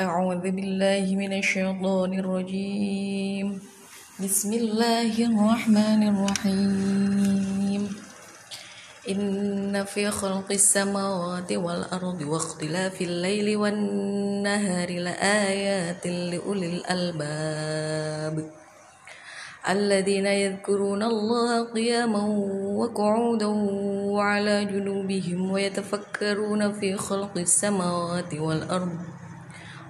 أعوذ بالله من الشيطان الرجيم. بسم الله الرحمن الرحيم. إن في خلق السماوات والأرض واختلاف الليل والنهار لآيات لأولي الألباب. الذين يذكرون الله قياما وقعودا وعلى جنوبهم ويتفكرون في خلق السماوات والأرض.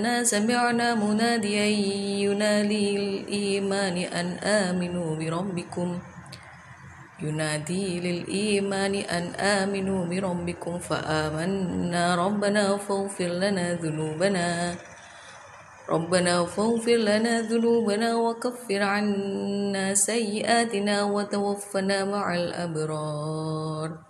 إننا سمعنا مناديا ينادي الإيمان أن آمنوا بربكم. ينادي للإيمان أن آمنوا بربكم فآمنا. ربنا فاغفر لنا ذنوبنا. ربنا فاغفر لنا ذنوبنا وكفر عنا سيئاتنا وتوفنا مع الأبرار.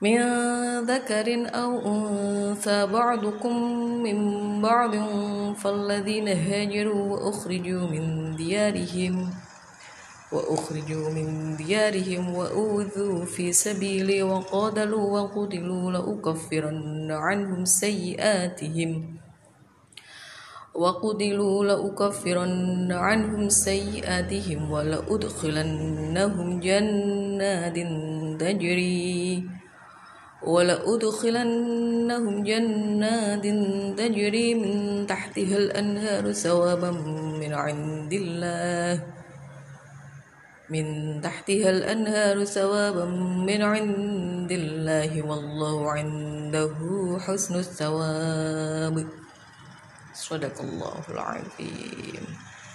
من ذكر أو أنثى بعضكم من بعض فالذين هاجروا وأخرجوا من ديارهم وأخرجوا من ديارهم وأوذوا في سبيلي وقاتلوا وقتلوا لأكفرن عنهم سيئاتهم وقتلوا لأكفرن عنهم سيئاتهم ولأدخلنهم جنات تجري ولأدخلنهم جنات تجري من تحتها الأنهار ثوابا من عند الله. من تحتها الأنهار ثوابا من عند الله والله عنده حسن الثواب. صدق الله العظيم.